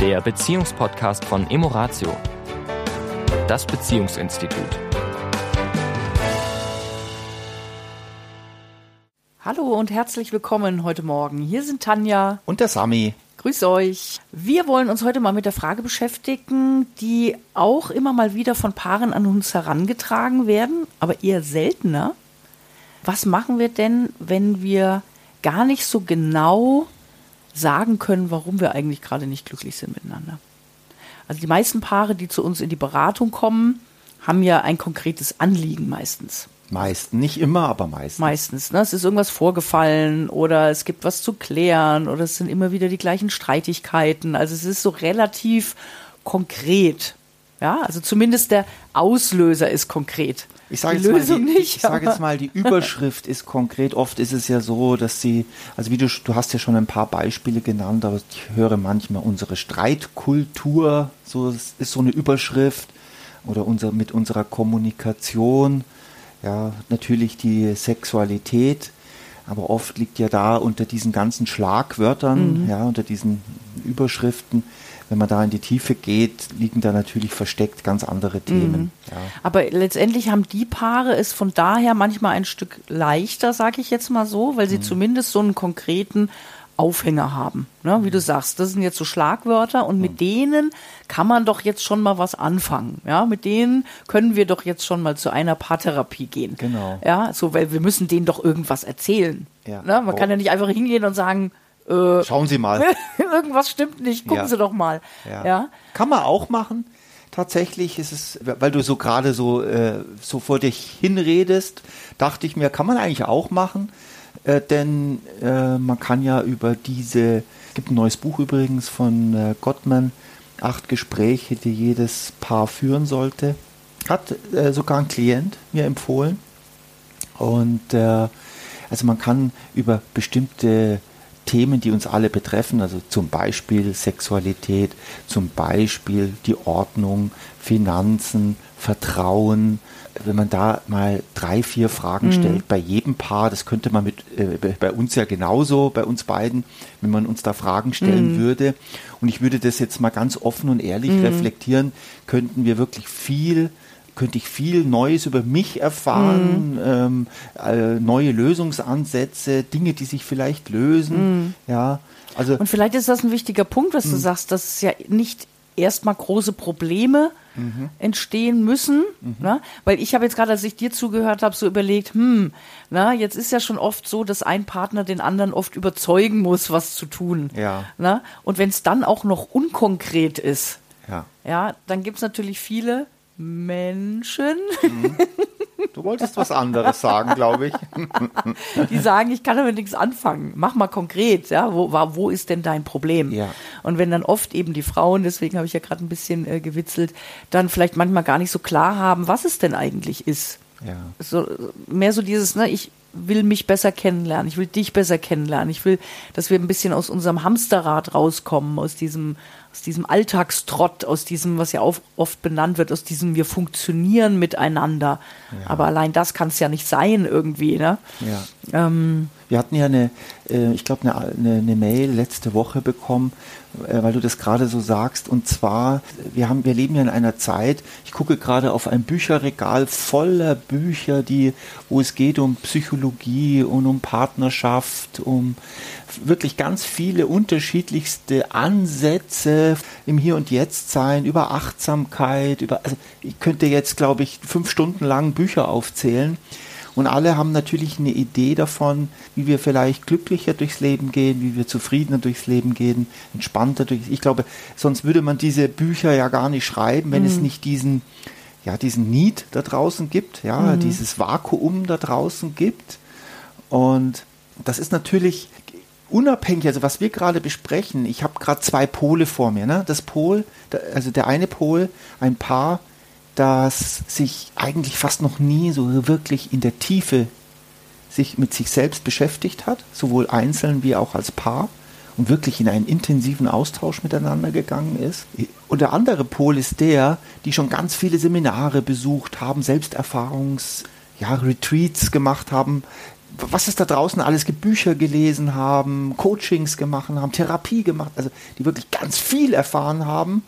der Beziehungspodcast von Emoratio, das Beziehungsinstitut. Hallo und herzlich willkommen heute Morgen. Hier sind Tanja und der Sami. Grüß euch. Wir wollen uns heute mal mit der Frage beschäftigen, die auch immer mal wieder von Paaren an uns herangetragen werden, aber eher seltener. Was machen wir denn, wenn wir gar nicht so genau sagen können, warum wir eigentlich gerade nicht glücklich sind miteinander? Also die meisten Paare, die zu uns in die Beratung kommen, haben ja ein konkretes Anliegen meistens. Meistens, nicht immer, aber meistens. Meistens. Ne? Es ist irgendwas vorgefallen oder es gibt was zu klären oder es sind immer wieder die gleichen Streitigkeiten. Also es ist so relativ konkret. Ja, also zumindest der Auslöser ist konkret. Ich sage jetzt, Lösung mal, die, nicht, ich sage jetzt mal, die Überschrift ist konkret. Oft ist es ja so, dass sie, also wie du, du hast ja schon ein paar Beispiele genannt, aber ich höre manchmal unsere Streitkultur, so ist so eine Überschrift oder unser, mit unserer Kommunikation ja, natürlich die Sexualität, aber oft liegt ja da unter diesen ganzen Schlagwörtern, mhm. ja, unter diesen Überschriften, wenn man da in die Tiefe geht, liegen da natürlich versteckt ganz andere Themen. Mhm. Ja. Aber letztendlich haben die Paare es von daher manchmal ein Stück leichter, sage ich jetzt mal so, weil sie mhm. zumindest so einen konkreten Aufhänger haben. Ne? Wie du sagst, das sind jetzt so Schlagwörter und mit denen kann man doch jetzt schon mal was anfangen. Ja, mit denen können wir doch jetzt schon mal zu einer Paartherapie gehen. Genau. Ja, so, weil wir müssen denen doch irgendwas erzählen. Ja. Ne? Man oh. kann ja nicht einfach hingehen und sagen, äh, Schauen Sie mal. irgendwas stimmt nicht, gucken ja. Sie doch mal. Ja. ja. Kann man auch machen. Tatsächlich ist es, weil du so gerade so, äh, so vor dich hinredest, dachte ich mir, kann man eigentlich auch machen äh, denn äh, man kann ja über diese, es gibt ein neues Buch übrigens von äh, Gottman, acht Gespräche, die jedes Paar führen sollte. Hat äh, sogar ein Klient mir empfohlen. Und äh, also man kann über bestimmte Themen, die uns alle betreffen, also zum Beispiel Sexualität, zum Beispiel die Ordnung, Finanzen, Vertrauen, wenn man da mal drei, vier Fragen mhm. stellt bei jedem Paar, das könnte man mit äh, bei uns ja genauso, bei uns beiden, wenn man uns da Fragen stellen mhm. würde. Und ich würde das jetzt mal ganz offen und ehrlich mhm. reflektieren, könnten wir wirklich viel könnte ich viel Neues über mich erfahren, mhm. ähm, äh, neue Lösungsansätze, Dinge, die sich vielleicht lösen. Mhm. Ja, also und vielleicht ist das ein wichtiger Punkt, was du mhm. sagst, dass es ja nicht erstmal große Probleme mhm. entstehen müssen. Mhm. Ne? Weil ich habe jetzt gerade, als ich dir zugehört habe, so überlegt, hm, na, jetzt ist ja schon oft so, dass ein Partner den anderen oft überzeugen muss, was zu tun. Ja. Na? Und wenn es dann auch noch unkonkret ist, ja, ja dann gibt es natürlich viele Menschen. Mhm. Du wolltest was anderes sagen, glaube ich. Die sagen, ich kann damit nichts anfangen. Mach mal konkret, ja, wo, wo ist denn dein Problem? Ja. Und wenn dann oft eben die Frauen, deswegen habe ich ja gerade ein bisschen äh, gewitzelt, dann vielleicht manchmal gar nicht so klar haben, was es denn eigentlich ist. Ja. So, mehr so dieses, ne, ich will mich besser kennenlernen, ich will dich besser kennenlernen, ich will, dass wir ein bisschen aus unserem Hamsterrad rauskommen, aus diesem aus diesem Alltagstrott, aus diesem, was ja oft benannt wird, aus diesem wir funktionieren miteinander. Ja. Aber allein das kann es ja nicht sein irgendwie. Ne? Ja. Ähm, wir hatten ja eine, äh, ich glaube, eine, eine, eine, Mail letzte Woche bekommen, äh, weil du das gerade so sagst. Und zwar, wir haben, wir leben ja in einer Zeit, ich gucke gerade auf ein Bücherregal voller Bücher, die, wo es geht um Psychologie und um Partnerschaft, um wirklich ganz viele unterschiedlichste Ansätze im Hier und Jetzt sein, über Achtsamkeit, über, also ich könnte jetzt, glaube ich, fünf Stunden lang Bücher aufzählen. Und alle haben natürlich eine Idee davon, wie wir vielleicht glücklicher durchs Leben gehen, wie wir zufriedener durchs Leben gehen, entspannter durch. Ich glaube, sonst würde man diese Bücher ja gar nicht schreiben, wenn mhm. es nicht diesen, ja, diesen Need da draußen gibt, ja, mhm. dieses Vakuum da draußen gibt. Und das ist natürlich unabhängig, also was wir gerade besprechen, ich habe gerade zwei Pole vor mir. Ne? Das Pol, also der eine Pol, ein Paar, das sich eigentlich fast noch nie so wirklich in der Tiefe sich mit sich selbst beschäftigt hat, sowohl einzeln wie auch als Paar und wirklich in einen intensiven Austausch miteinander gegangen ist. Und der andere Pol ist der, die schon ganz viele Seminare besucht haben, Selbsterfahrungs, ja, Retreats gemacht haben, was es da draußen alles gibt, Bücher gelesen haben, Coachings gemacht haben, Therapie gemacht, also die wirklich ganz viel erfahren haben.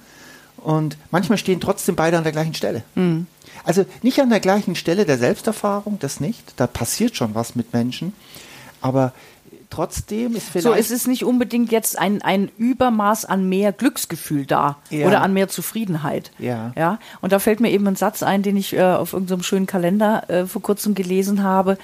Und manchmal stehen trotzdem beide an der gleichen Stelle. Mhm. Also nicht an der gleichen Stelle der Selbsterfahrung, das nicht. Da passiert schon was mit Menschen. Aber trotzdem ist vielleicht. So, es ist nicht unbedingt jetzt ein, ein Übermaß an mehr Glücksgefühl da ja. oder an mehr Zufriedenheit. Ja. ja. Und da fällt mir eben ein Satz ein, den ich äh, auf irgendeinem schönen Kalender äh, vor kurzem gelesen habe.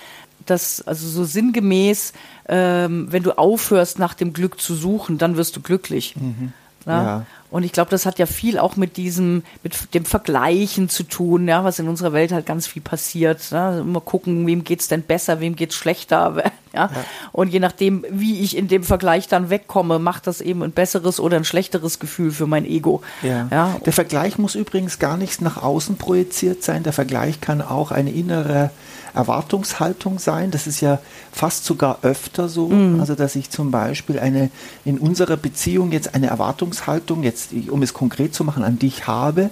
Dass, also so sinngemäß, ähm, wenn du aufhörst, nach dem Glück zu suchen, dann wirst du glücklich. Mhm. Ja. Und ich glaube, das hat ja viel auch mit diesem, mit dem Vergleichen zu tun, ja, was in unserer Welt halt ganz viel passiert. Ne? Also immer gucken, wem geht's denn besser, wem geht's schlechter. Ja? ja? Und je nachdem, wie ich in dem Vergleich dann wegkomme, macht das eben ein besseres oder ein schlechteres Gefühl für mein Ego. Ja. ja? Der Vergleich muss übrigens gar nicht nach außen projiziert sein. Der Vergleich kann auch eine innere Erwartungshaltung sein. Das ist ja fast sogar öfter so. Mhm. Also, dass ich zum Beispiel eine, in unserer Beziehung jetzt eine Erwartungshaltung, jetzt, um es konkret zu machen, an dich habe.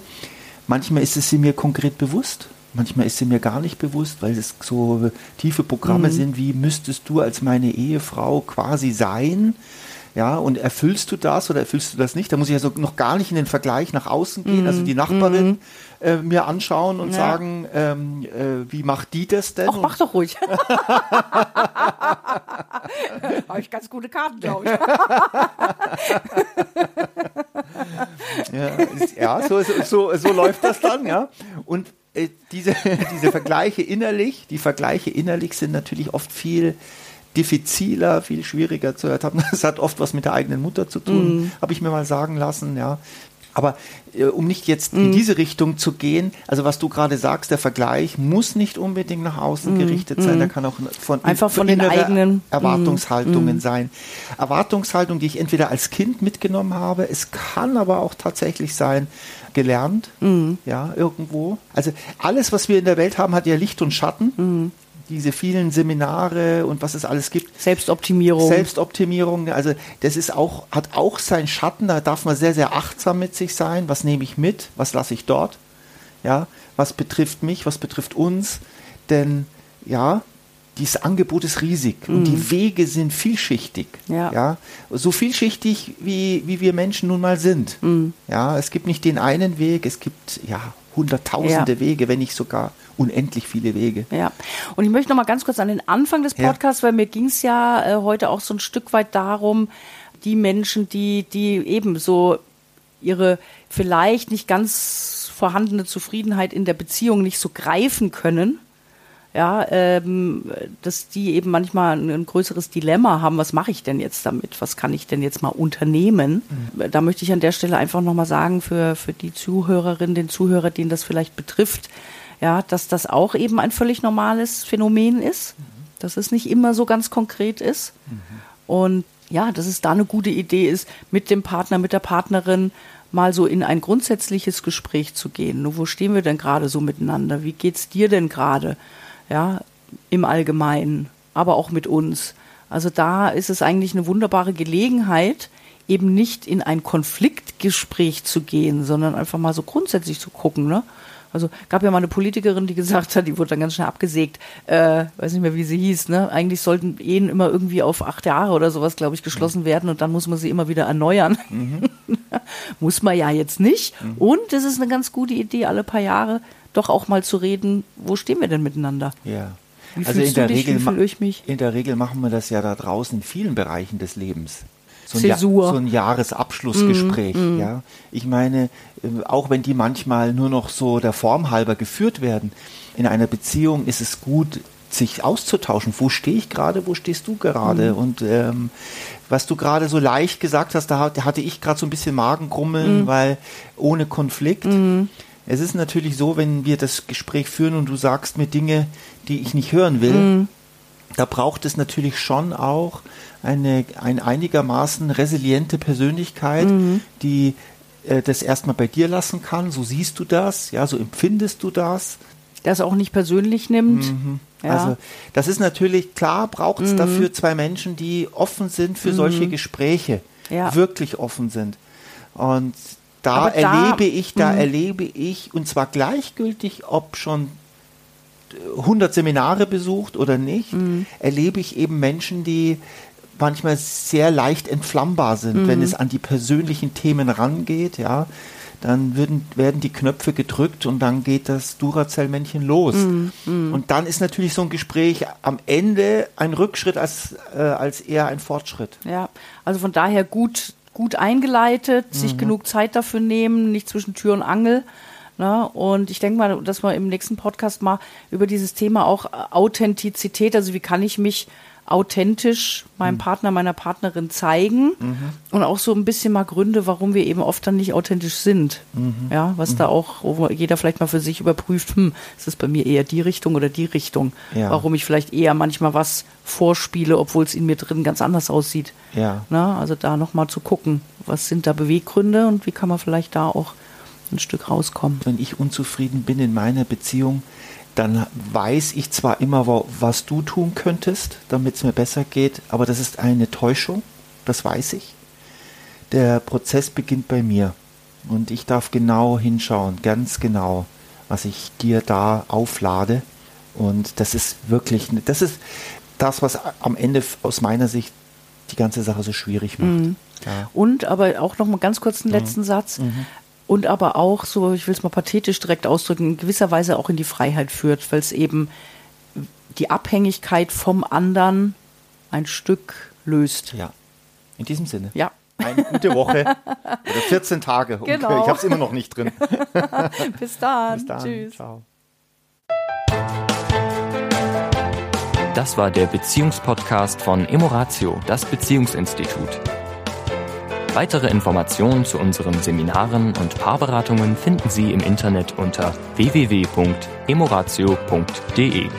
Manchmal ist es sie mir konkret bewusst. Manchmal ist sie mir gar nicht bewusst, weil es so tiefe Programme mhm. sind, wie müsstest du als meine Ehefrau quasi sein. Ja, und erfüllst du das oder erfüllst du das nicht? Da muss ich also noch gar nicht in den Vergleich nach außen gehen, also die Nachbarin mhm. äh, mir anschauen und ja. sagen, ähm, äh, wie macht die das denn? Ach, mach doch ruhig. Habe ich ganz gute Karten, glaube ich. ja, so, so, so läuft das dann, ja. Und äh, diese, diese Vergleiche innerlich, die Vergleiche innerlich sind natürlich oft viel diffiziler, viel schwieriger zu ertappen. Das hat oft was mit der eigenen Mutter zu tun, mm. habe ich mir mal sagen lassen, ja. Aber äh, um nicht jetzt mm. in mhm. diese Richtung zu gehen, also was du gerade sagst, der Vergleich muss nicht unbedingt nach außen mm. gerichtet sein, der kann auch von, Einfach von den eigenen Erwartungshaltungen sein. Erwartungshaltung, die ich entweder als Kind mitgenommen habe, es kann aber auch tatsächlich sein, gelernt, ja, irgendwo. Also alles, was wir in der Welt haben, hat ja Licht und Schatten diese vielen Seminare und was es alles gibt. Selbstoptimierung. Selbstoptimierung, also das ist auch, hat auch seinen Schatten, da darf man sehr, sehr achtsam mit sich sein. Was nehme ich mit? Was lasse ich dort? Ja, was betrifft mich? Was betrifft uns? Denn ja, dieses Angebot ist riesig mhm. und die mhm. Wege sind vielschichtig. Ja. ja. So vielschichtig, wie, wie wir Menschen nun mal sind. Mhm. Ja, es gibt nicht den einen Weg, es gibt ja hunderttausende ja. Wege, wenn nicht sogar unendlich viele Wege. Ja, und ich möchte noch mal ganz kurz an den Anfang des Podcasts, ja. weil mir ging es ja äh, heute auch so ein Stück weit darum, die Menschen, die, die eben so ihre vielleicht nicht ganz vorhandene Zufriedenheit in der Beziehung nicht so greifen können, ja, ähm, dass die eben manchmal ein, ein, größeres Dilemma haben, was mache ich denn jetzt damit? Was kann ich denn jetzt mal unternehmen? Mhm. Da möchte ich an der Stelle einfach nochmal sagen, für, für die Zuhörerin, den Zuhörer, den das vielleicht betrifft, ja, dass das auch eben ein völlig normales Phänomen ist, mhm. dass es nicht immer so ganz konkret ist. Mhm. Und ja, dass es da eine gute Idee ist, mit dem Partner, mit der Partnerin mal so in ein grundsätzliches Gespräch zu gehen. Nur wo stehen wir denn gerade so miteinander? Wie geht's dir denn gerade? Ja, im Allgemeinen, aber auch mit uns. Also da ist es eigentlich eine wunderbare Gelegenheit, eben nicht in ein Konfliktgespräch zu gehen, sondern einfach mal so grundsätzlich zu gucken, ne? Also gab ja mal eine Politikerin, die gesagt hat, die wurde dann ganz schnell abgesägt, äh, weiß nicht mehr, wie sie hieß, ne? Eigentlich sollten Ehen immer irgendwie auf acht Jahre oder sowas, glaube ich, geschlossen werden und dann muss man sie immer wieder erneuern. Mhm. muss man ja jetzt nicht. Mhm. Und es ist eine ganz gute Idee, alle paar Jahre doch auch mal zu reden, wo stehen wir denn miteinander? Ja. Wie also in der, dich, Regel, in der Regel machen wir das ja da draußen in vielen Bereichen des Lebens so ein, ja so ein Jahresabschlussgespräch. Mm, mm. Ja, ich meine, äh, auch wenn die manchmal nur noch so der Form halber geführt werden, in einer Beziehung ist es gut, sich auszutauschen. Wo stehe ich gerade? Wo stehst du gerade? Mm. Und ähm, was du gerade so leicht gesagt hast, da hatte ich gerade so ein bisschen Magengrummeln, mm. weil ohne Konflikt. Mm. Es ist natürlich so, wenn wir das Gespräch führen und du sagst mir Dinge, die ich nicht hören will, mm. da braucht es natürlich schon auch eine ein einigermaßen resiliente Persönlichkeit, mhm. die äh, das erstmal bei dir lassen kann. So siehst du das, ja, so empfindest du das. Das auch nicht persönlich nimmt. Mhm. Ja. Also das ist natürlich klar, braucht es mhm. dafür zwei Menschen, die offen sind für solche mhm. Gespräche, ja. wirklich offen sind. Und da, da erlebe ich, da mhm. erlebe ich, und zwar gleichgültig, ob schon 100 Seminare besucht oder nicht, mhm. erlebe ich eben Menschen, die manchmal sehr leicht entflammbar sind, mhm. wenn es an die persönlichen Themen rangeht, ja. Dann würden, werden die Knöpfe gedrückt und dann geht das Duracell-Männchen los. Mm, mm. Und dann ist natürlich so ein Gespräch am Ende ein Rückschritt als, äh, als eher ein Fortschritt. Ja, also von daher gut, gut eingeleitet, mhm. sich genug Zeit dafür nehmen, nicht zwischen Tür und Angel. Ne? Und ich denke mal, dass wir im nächsten Podcast mal über dieses Thema auch Authentizität, also wie kann ich mich authentisch meinem mhm. Partner, meiner Partnerin zeigen mhm. und auch so ein bisschen mal Gründe, warum wir eben oft dann nicht authentisch sind. Mhm. Ja, was da mhm. auch, wo jeder vielleicht mal für sich überprüft, hm, ist es bei mir eher die Richtung oder die Richtung? Ja. Warum ich vielleicht eher manchmal was vorspiele, obwohl es in mir drin ganz anders aussieht. Ja. Na, also da nochmal zu gucken, was sind da Beweggründe und wie kann man vielleicht da auch ein Stück rauskommen. Wenn ich unzufrieden bin in meiner Beziehung, dann weiß ich zwar immer, was du tun könntest, damit es mir besser geht, aber das ist eine Täuschung, das weiß ich. Der Prozess beginnt bei mir und ich darf genau hinschauen, ganz genau, was ich dir da auflade. Und das ist wirklich, das ist das, was am Ende aus meiner Sicht die ganze Sache so schwierig macht. Mhm. Ja. Und aber auch noch mal ganz kurz einen mhm. letzten mhm. Satz. Mhm und aber auch, so ich will es mal pathetisch direkt ausdrücken, in gewisser Weise auch in die Freiheit führt, weil es eben die Abhängigkeit vom anderen ein Stück löst. Ja, in diesem Sinne. Ja. Eine gute Woche oder 14 Tage. Genau. Ich habe es immer noch nicht drin. Bis dann. Bis dann. Tschüss. Ciao. Das war der Beziehungspodcast von Emoratio, das Beziehungsinstitut. Weitere Informationen zu unseren Seminaren und Paarberatungen finden Sie im Internet unter www.emoratio.de.